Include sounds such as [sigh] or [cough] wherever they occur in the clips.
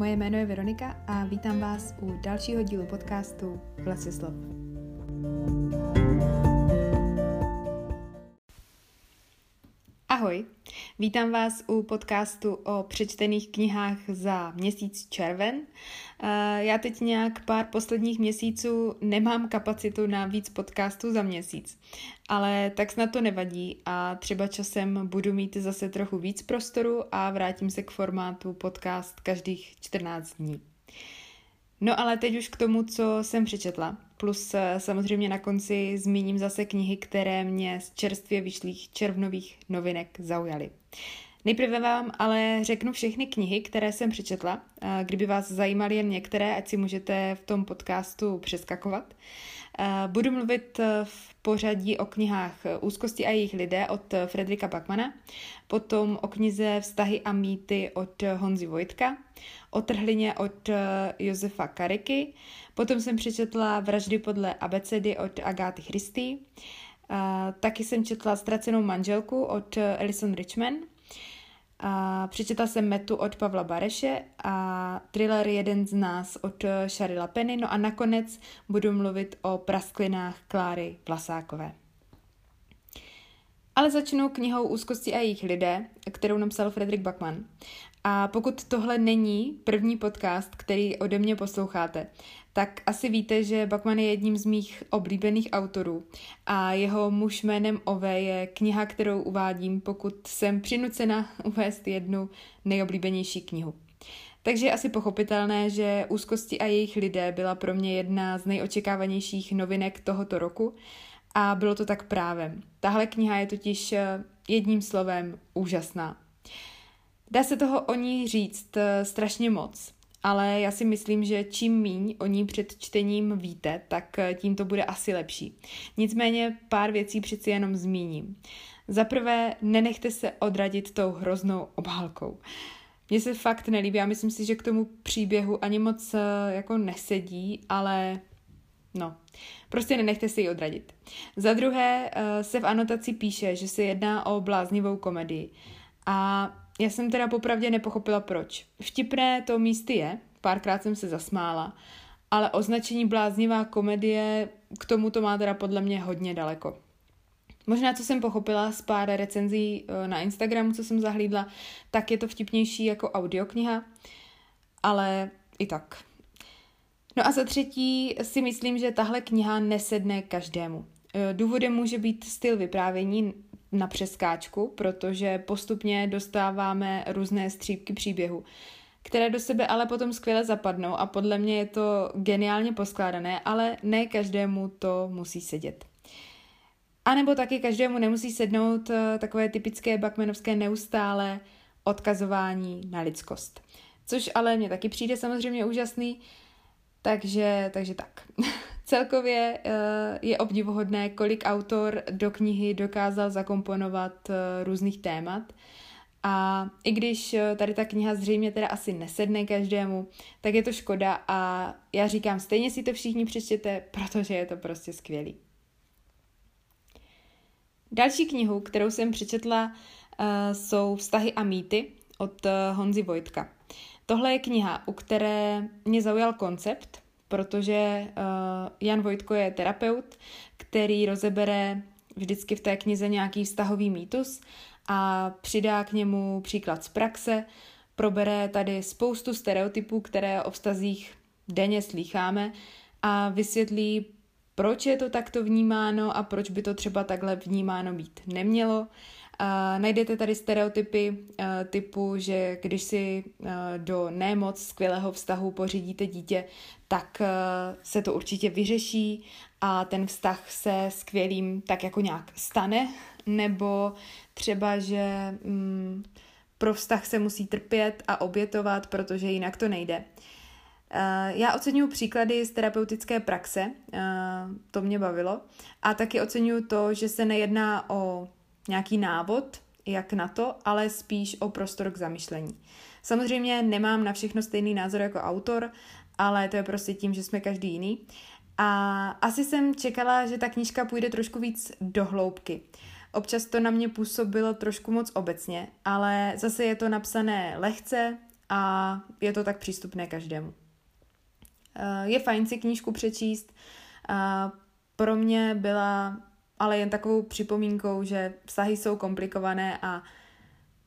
Moje jméno je Veronika a vítám vás u dalšího dílu podcastu Vlasislav. Ahoj, vítám vás u podcastu o přečtených knihách za měsíc červen. Já teď nějak pár posledních měsíců nemám kapacitu na víc podcastů za měsíc, ale tak snad to nevadí a třeba časem budu mít zase trochu víc prostoru a vrátím se k formátu podcast každých 14 dní. No ale teď už k tomu, co jsem přečetla. Plus eh, samozřejmě na konci zmíním zase knihy, které mě z čerstvě vyšlých červnových novinek zaujaly. Nejprve vám ale řeknu všechny knihy, které jsem přečetla. Kdyby vás zajímaly jen některé, ať si můžete v tom podcastu přeskakovat. Budu mluvit v pořadí o knihách Úzkosti a jejich lidé od Fredrika Bakmana, potom o knize Vztahy a mýty od Honzy Vojtka, o trhlině od Josefa Kariky, potom jsem přečetla Vraždy podle abecedy od Agáty Christy, taky jsem četla Ztracenou manželku od Alison Richman, a přečetla jsem Metu od Pavla Bareše a thriller Jeden z nás od Sharila Penny. No a nakonec budu mluvit o prasklinách Kláry Vlasákové. Ale začnu knihou Úzkosti a jejich lidé, kterou napsal Fredrik Backman. A pokud tohle není první podcast, který ode mě posloucháte, tak asi víte, že Bakman je jedním z mých oblíbených autorů a jeho muž jménem Ove je kniha, kterou uvádím, pokud jsem přinucena [laughs] uvést jednu nejoblíbenější knihu. Takže je asi pochopitelné, že Úzkosti a jejich lidé byla pro mě jedna z nejočekávanějších novinek tohoto roku a bylo to tak právem. Tahle kniha je totiž eh, jedním slovem úžasná. Dá se toho o ní říct eh, strašně moc, ale já si myslím, že čím míň o ní před čtením víte, tak eh, tím to bude asi lepší. Nicméně pár věcí přeci jenom zmíním. Za prvé, nenechte se odradit tou hroznou obálkou. Mně se fakt nelíbí, já myslím si, že k tomu příběhu ani moc jako nesedí, ale no, prostě nenechte si ji odradit. Za druhé se v anotaci píše, že se jedná o bláznivou komedii. A já jsem teda popravdě nepochopila proč. Vtipné to místy je, párkrát jsem se zasmála, ale označení bláznivá komedie k tomu to má teda podle mě hodně daleko. Možná, co jsem pochopila z pár recenzí eh, na Instagramu, co jsem zahlídla, tak je to vtipnější jako audiokniha, ale i tak. No a za třetí si myslím, že tahle kniha nesedne každému. Eh, důvodem může být styl vyprávění, na přeskáčku, protože postupně dostáváme různé střípky příběhu, které do sebe ale potom skvěle zapadnou a podle mě je to geniálně poskládané, ale ne každému to musí sedět. A nebo taky každému nemusí sednout eh, takové typické Bakmanovské neustále odkazování na lidskost. Což ale mně taky přijde samozřejmě úžasný, takže, takže tak. [laughs] Celkově uh, je obdivuhodné, kolik autor do knihy dokázal zakomponovat uh, různých témat. A i když uh, tady ta kniha zřejmě teda asi nesedne každému, tak je to škoda a já říkám, stejně si to všichni přečtěte, protože je to prostě skvělý. Další knihu, kterou jsem přečetla, jsou Vztahy a mýty od Honzy Vojtka. Tohle je kniha, u které mě zaujal koncept, protože uh, Jan Vojtko je terapeut, který rozebere vždycky v té knize nějaký vztahový mýtus a přidá k němu příklad z praxe, probere tady spoustu stereotypů, které o vztazích denně slýcháme a vysvětlí, proč je to takto vnímáno a proč by to třeba takhle vnímáno být nemělo a najdete tady stereotypy uh, typu, že když si uh, do nemoc skvělého vztahu pořídíte dítě, tak uh, se to určitě vyřeší a ten vztah se skvělým tak jako nějak stane, nebo třeba, že um, pro vztah se musí trpět a obětovat, protože jinak to nejde. Já oceňuji příklady z terapeutické praxe, to mě bavilo, a taky oceňuji to, že se nejedná o nějaký návod, jak na to, ale spíš o prostor k zamyšlení. Samozřejmě nemám na všechno stejný názor jako autor, ale to je prostě tím, že jsme každý jiný. A asi jsem čekala, že ta knížka půjde trošku víc do hloubky. Občas to na mě působilo trošku moc obecně, ale zase je to napsané lehce a je to tak přístupné každému. Je fajn si knížku přečíst. Pro mě byla ale jen takovou připomínkou, že vztahy jsou komplikované a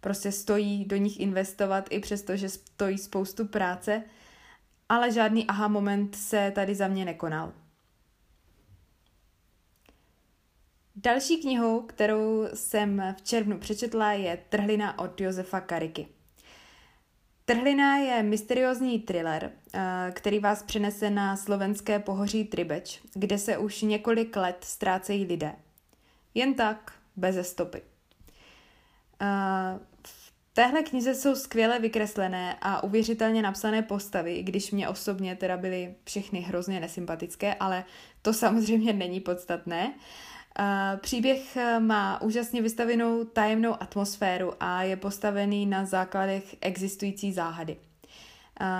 prostě stojí do nich investovat, i přesto, že stojí spoustu práce, ale žádný aha moment se tady za mě nekonal. Další knihou, kterou jsem v červnu přečetla, je Trhlina od Josefa Kariky. Trhlina je mysteriózní thriller, eh, který vás přinese na slovenské pohoří Tribeč, kde se už několik let ztrácejí lidé. Jen tak, bez stopy. V téhle knize jsou skvěle vykreslené a uvěřitelně napsané postavy, když mě osobně teda byly všechny hrozně nesympatické, ale to samozřejmě není podstatné. Příběh eh, má úžasně vystavenou tajemnou atmosféru a je postavený na základech existující záhady.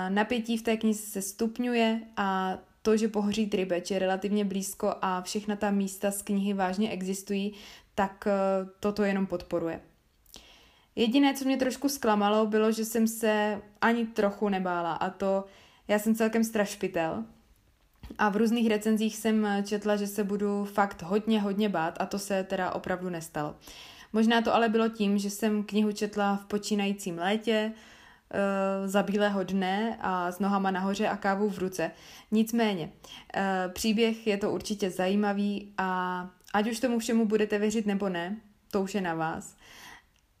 Napětí v té knize se stupňuje a to, že pohoří Tribeč je relativně blízko a všechna ta místa z knihy vážně existují, tak eh, toto jenom podporuje. Jediné, co mě trošku zklamalo, bylo, že jsem se ani trochu nebála a to já jsem celkem strašpitel, a v různých recenzích jsem četla, že se budu fakt hodně, hodně bát a to se teda opravdu nestalo. Možná to ale bylo tím, že jsem knihu četla v počínajícím létě, za bílého dne a s nohama nahoře a kávu v ruce. Nicméně, e, příběh je to určitě zajímavý a ať už tomu všemu budete věřit nebo ne, to už je na vás.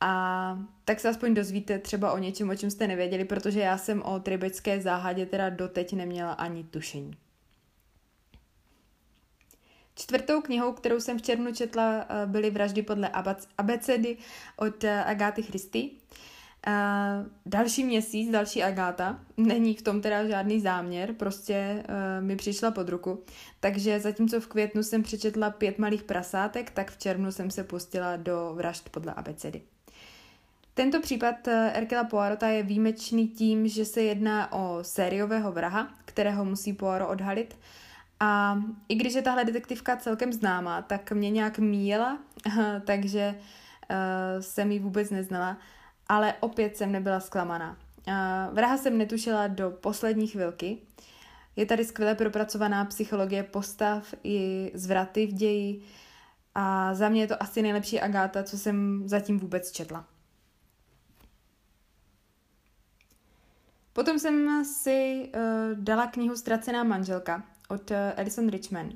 A tak se aspoň dozvíte třeba o něčem, o čem jste nevěděli, protože já jsem o tribecké záhadě teda doteď neměla ani tušení. Čtvrtou knihou, kterou jsem v červnu četla, eh, byly Vraždy podle abecedy od eh, Agáty Christy. Uh, další měsíc, další Agáta, není v tom teda žádný záměr, prostě uh, mi přišla pod ruku. Takže zatímco v květnu jsem přečetla pět malých prasátek, tak v červnu jsem se pustila do vražd podle abecedy. Tento případ Erkela Poirota je výjimečný tím, že se jedná o sériového vraha, kterého musí Poirot odhalit a i když je tahle detektivka celkem známá, tak mě nějak míjela, [laughs] takže uh, jsem ji vůbec neznala, ale opět jsem nebyla zklamaná. Uh, vraha jsem netušila do poslední chvilky. Je tady skvěle propracovaná psychologie postav i zvraty v ději a za mě je to asi nejlepší Agáta, co jsem zatím vůbec četla. Potom jsem si uh, dala knihu Ztracená manželka, od Alison eh, Richman.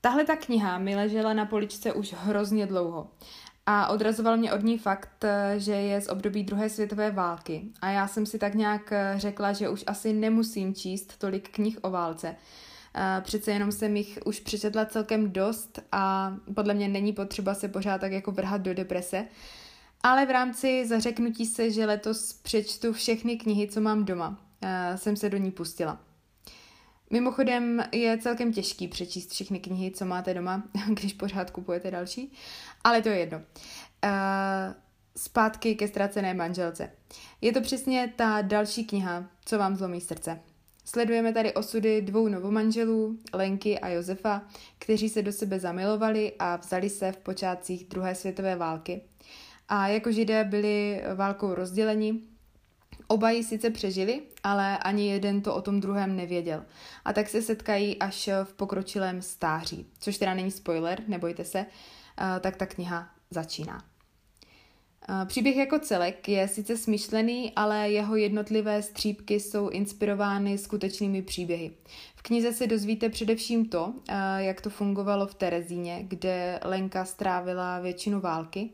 Tahle ta kniha mi ležela na poličce už hrozně dlouho a odrazoval mě od ní fakt, eh, že je z období druhé světové války a já jsem si tak nějak eh, řekla, že už asi nemusím číst tolik knih o válce. Přece jenom jsem jich už přečetla celkem dost a podle mě není potřeba se pořád tak jako vrhat do deprese. Ale v rámci zařeknutí se, že letos přečtu všechny knihy, co mám doma, jsem se do ní pustila. Mimochodem je celkem těžký přečíst všechny knihy, co máte doma, [laughs] když pořád kupujete další, ale to je jedno. Uh, zpátky ke ztracené manželce. Je to přesně ta další kniha, co vám zlomí srdce. Sledujeme tady osudy dvou novomanželů, Lenky a Josefa, kteří se do sebe zamilovali a vzali se v počátcích druhé světové války. A jako židé byli válkou rozděleni Oba ji sice přežili, ale ani jeden to o tom druhém nevěděl. A tak se setkají až v pokročilém stáří. Což teda není spoiler, nebojte se, tak ta kniha začíná. Příběh jako celek je sice smyšlený, ale jeho jednotlivé střípky jsou inspirovány skutečnými příběhy. V knize se dozvíte především to, jak to fungovalo v Terezíně, kde Lenka strávila většinu války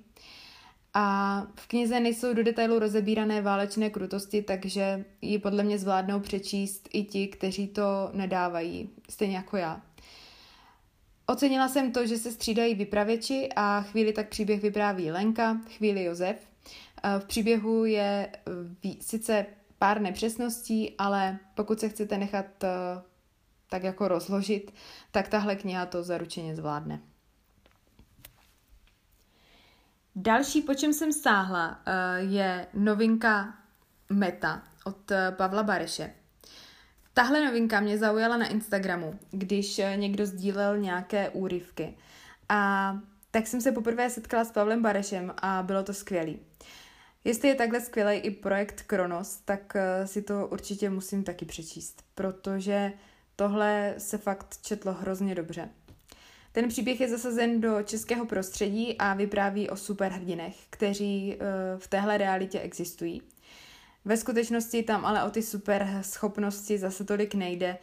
a v knize nejsou do detailu rozebírané válečné krutosti, takže ji podle mě zvládnou přečíst i ti, kteří to nedávají, stejně jako já. Ocenila jsem to, že se střídají vypravěči a chvíli tak příběh vypráví Lenka, chvíli Josef. V příběhu je sice pár nepřesností, ale pokud se chcete nechat eh, tak jako rozložit, tak tahle kniha to zaručeně zvládne. Další, po čem jsem sáhla, eh, je novinka Meta od eh, Pavla Bareše. Tahle novinka mě zaujala na Instagramu, když eh, někdo sdílel nějaké úryvky. A tak jsem se poprvé setkala s Pavlem Barešem a bylo to skvělý. Jestli je takhle skvělý i projekt Kronos, tak si to určitě musím taky přečíst, protože tohle se fakt četlo hrozně dobře. Ten příběh je zasazen do českého prostředí a vypráví o superhrdinech, kteří eh, v téhle realitě existují. Ve skutečnosti tam ale o ty super schopnosti zase tolik nejde.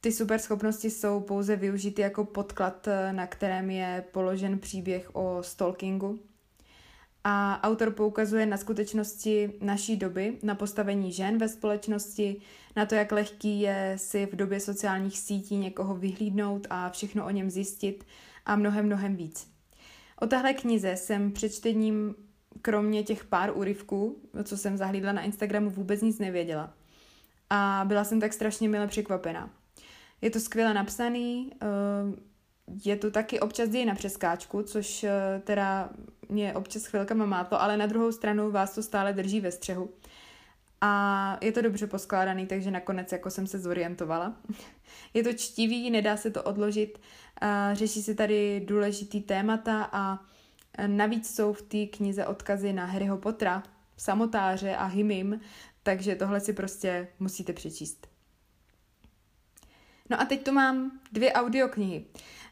Ty super schopnosti jsou pouze využity jako podklad, eh, na kterém je položen příběh o stalkingu. A autor poukazuje na skutečnosti naší doby, na postavení žen ve společnosti, na to, jak lehký je si v době sociálních sítí někoho vyhlídnout a všechno o něm zjistit a mnohem, mnohem víc. O tahle knize jsem před čtením kromě těch pár úryvků, co jsem zahlídla na Instagramu, vůbec nic nevěděla. A byla jsem tak strašně mile překvapená. Je to skvěle napsaný, eh, je to taky občas děje na přeskáčku, což eh, teda mě občas chvilkama mátlo, ale na druhou stranu vás to stále drží ve střehu. A je to dobře poskládaný, takže nakonec jako jsem se zorientovala. [laughs] Je to čtivý, nedá se to odložit, řeší se tady důležitý témata a navíc jsou v té knize odkazy na Harryho Pottera, samotáře a Himim, takže tohle si prostě musíte přečíst. No a teď tu mám dvě audioknihy.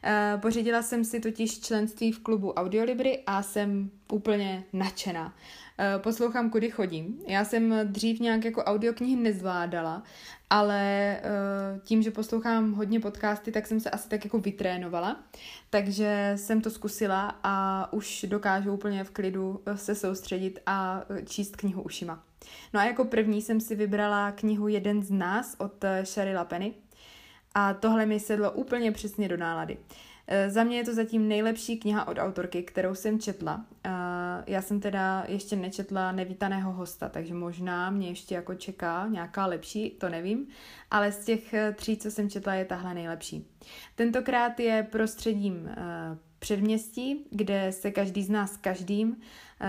Uh, pořídila jsem si totiž členství v klubu Audiolibry a jsem úplně nadšená. Uh, poslouchám, kudy chodím. Já jsem dřív nějak jako audioknihy nezvládala, ale uh, tím, že poslouchám hodně podcasty, tak jsem se asi tak jako vytrénovala. Takže jsem to zkusila a už dokážu úplně v klidu se soustředit a číst knihu ušima. No a jako první jsem si vybrala knihu Jeden z nás od Sherry Penny. A tohle mi sedlo úplně přesně do nálady. E, za mě je to zatím nejlepší kniha od autorky, kterou jsem četla. E, já jsem teda ještě nečetla Nevítaného hosta, takže možná mě ještě jako čeká nějaká lepší, to nevím, ale z těch e, tří, co jsem četla, je tahle nejlepší. Tentokrát je prostředím předměstí, kde se každý zná s každým.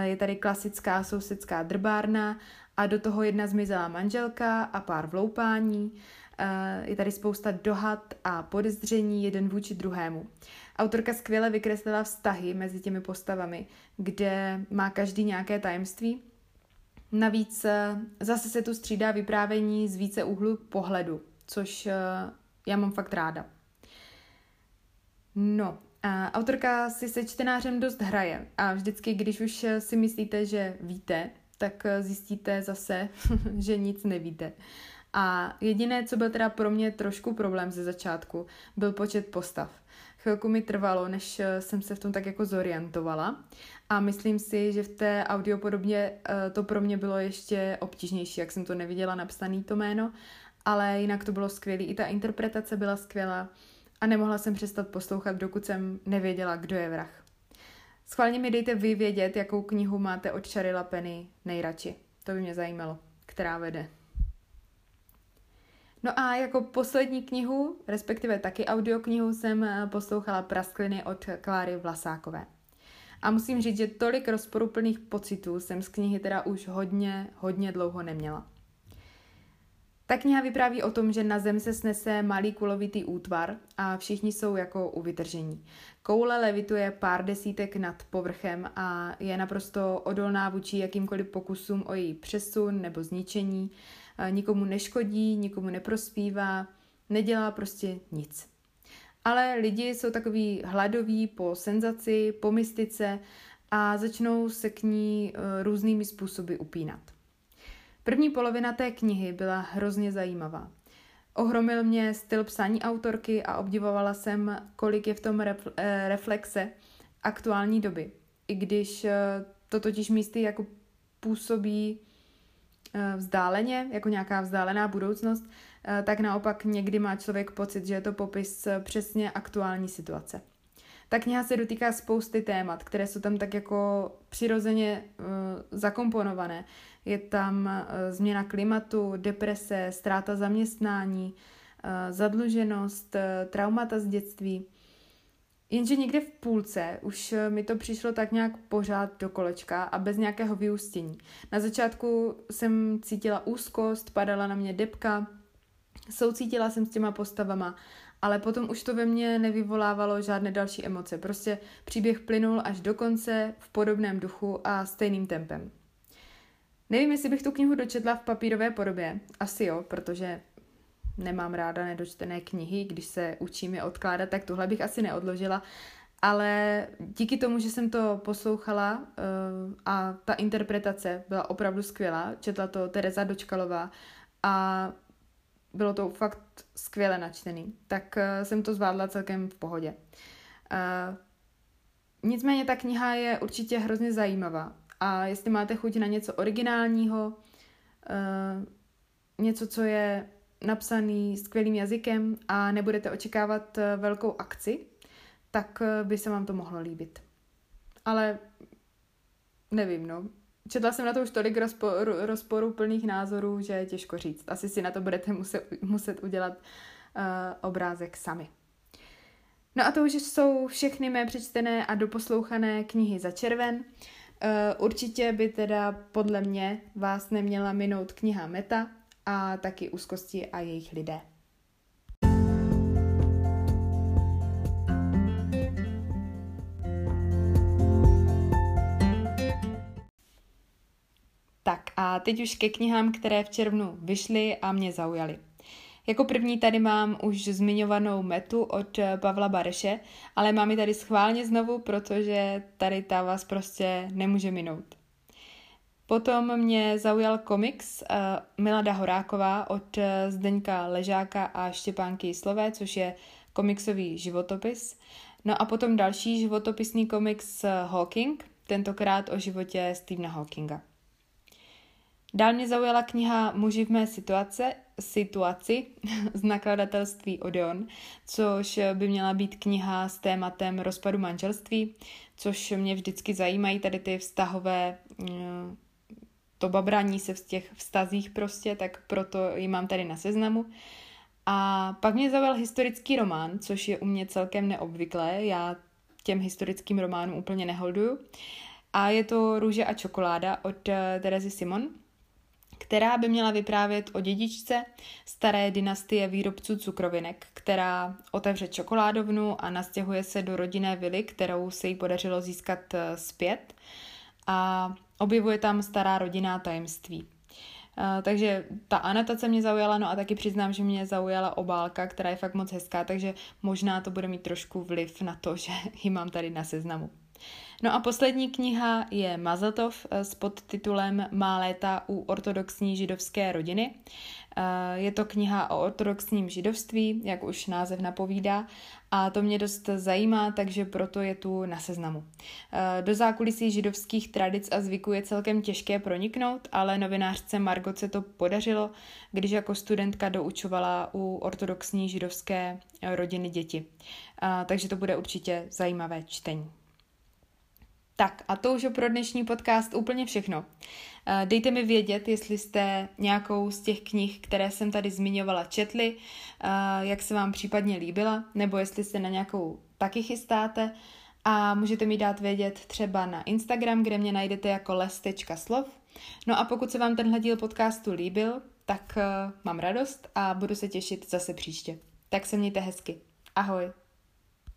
Je tady klasická sousedská drbárna a do toho jedna zmizelá manželka a pár vloupání. Eh, je tady spousta dohad a podezření jeden vůči druhému. Autorka skvěle vykreslila vztahy mezi těmi postavami, kde má každý nějaké tajemství. Navíc eh, zase se tu střídá vyprávění z více úhlu pohledu, což eh, já mám fakt ráda. No, autorka si se čtenářem dost hraje a vždycky, když už si myslíte, že víte, tak zjistíte zase, [laughs] že nic nevíte. A jediné, co byl teda pro mě trošku problém ze začátku, byl počet postav. Chvilku mi trvalo, než eh, jsem se v tom tak jako zorientovala a myslím si, že v té audiopodobně eh, to pro mě bylo ještě obtížnější, jak jsem to neviděla napsaný to jméno, ale jinak to bylo skvělé, i ta interpretace byla skvělá a nemohla jsem přestat poslouchat, dokud jsem nevěděla, kdo je vrah. Schválně mi dejte vy vědět, jakou knihu máte od Sharila Penny nejradši. To by mě zajímalo, která vede. No a jako poslední knihu, respektive taky audioknihu, jsem eh, poslouchala Praskliny od Kláry Vlasákové. A musím říct, že tolik rozporuplných pocitů jsem z knihy teda už hodně, hodně dlouho neměla. Ta kniha vypráví o tom, že na zem se snese malý kulovitý útvar a všichni jsou jako u vytržení. Koule levituje pár desítek nad povrchem a je naprosto odolná vůči jakýmkoliv pokusům o její přesun nebo zničení nikomu neškodí, nikomu neprospívá, nedělá prostě nic. Ale lidi jsou takový hladoví po senzaci, po mystice a začnou se k ní e, různými způsoby upínat. První polovina té knihy byla hrozně zajímavá. Ohromil mě styl psaní autorky a obdivovala jsem, kolik je v tom e, reflexe aktuální doby. I když e, to totiž místy jako působí vzdáleně, jako nějaká vzdálená budoucnost, eh, tak naopak někdy má člověk pocit, že je to popis přesně aktuální situace. Ta kniha se dotýká spousty témat, které jsou tam tak jako přirozeně zakomponované. Je tam změna klimatu, deprese, ztráta zaměstnání, zadluženost, traumata z dětství. Jenže někde v půlce už eh, mi to přišlo tak nějak pořád do kolečka a bez nějakého vyústění. Na začátku jsem cítila úzkost, padala na mě depka, soucítila jsem s těma postavama, ale potom už to ve mně nevyvolávalo žádné další emoce. Prostě příběh plynul až do konce v podobném duchu a stejným tempem. Nevím, jestli bych tu knihu dočetla v papírové podobě. Asi jo, protože nemám ráda nedočtené knihy, když se učím je odkládat, tak tuhle bych asi neodložila. Ale díky tomu, že jsem to poslouchala uh, a ta interpretace byla opravdu skvělá, četla to Tereza Dočkalová a bylo to fakt skvěle načtený, tak uh, jsem to zvládla celkem v pohodě. Uh, nicméně ta kniha je určitě hrozně zajímavá a jestli máte chuť na něco originálního, něco, co je napsaný skvělým jazykem a nebudete očekávat velkou akci, tak by se vám to mohlo líbit. Ale nevím, no. Četla jsem na to už tolik rozporu, rozporu plných názorů, že je těžko říct. Asi si na to budete muset, muset udělat uh, obrázek sami. No a to už jsou všechny mé přečtené a doposlouchané knihy za červen. Určitě by teda podle mě vás neměla minout kniha Meta a taky úzkosti a jejich lidé. Tak a teď už ke knihám, které v červnu vyšly a mě zaujaly. Jako první tady mám už zmiňovanou metu od Pavla Bareše, ale mám ji tady schválně znovu, protože tady ta vás prostě nemůže minout. Potom mě zaujal komiks uh, Milada Horáková od uh, Zdeňka Ležáka a Štěpánky Slové, což je komiksový životopis. No a potom další životopisný komiks uh, Hawking, tentokrát o životě Stephena Hawkinga. Dál mě zaujala kniha Muži v mé situace, situaci [laughs] z nakladatelství Odeon, což by měla být kniha s tématem rozpadu manželství, což mě vždycky zajímají tady ty vztahové eh, to babrání se v těch vztazích prostě, tak proto ji mám tady na seznamu. A pak mě zaujal historický román, což je u mě celkem neobvyklé, já těm historickým románům úplně neholduju. A je to Růže a čokoláda od eh, Terezy Simon, která by měla vyprávět o dědičce staré dynastie výrobců cukrovinek, která otevře čokoládovnu a nastěhuje se do rodinné vily, kterou se jí podařilo získat eh, zpět a objevuje tam stará rodinná tajemství. Uh, takže ta anotace mě zaujala, no a taky přiznám, že mě zaujala obálka, která je fakt moc hezká, takže možná to bude mít trošku vliv na to, [laughs] že ji mám tady na seznamu. No a poslední kniha je Mazatov eh, s podtitulem Má léta u ortodoxní židovské rodiny. Eh, je to kniha o ortodoxním židovství, jak už název napovídá, a to mě dost zajímá, takže proto je tu na seznamu. Eh, do zákulisí židovských tradic a zvyků je celkem těžké proniknout, ale novinářce Margot se to podařilo, když jako studentka doučovala u ortodoxní židovské rodiny děti. Takže to bude určitě zajímavé čtení. Tak a to už je pro dnešní podcast úplně všechno. Eh, dejte mi vědět, jestli jste nějakou z těch knih, které jsem tady zmiňovala, četli, eh, jak se vám případně líbila, nebo jestli se na nějakou taky chystáte. A můžete mi dát vědět třeba na Instagram, kde mě najdete jako les.slov. No a pokud se vám tenhle díl podcastu líbil, tak uh, mám radost a budu se těšit zase příště. Tak se mějte hezky. Ahoj.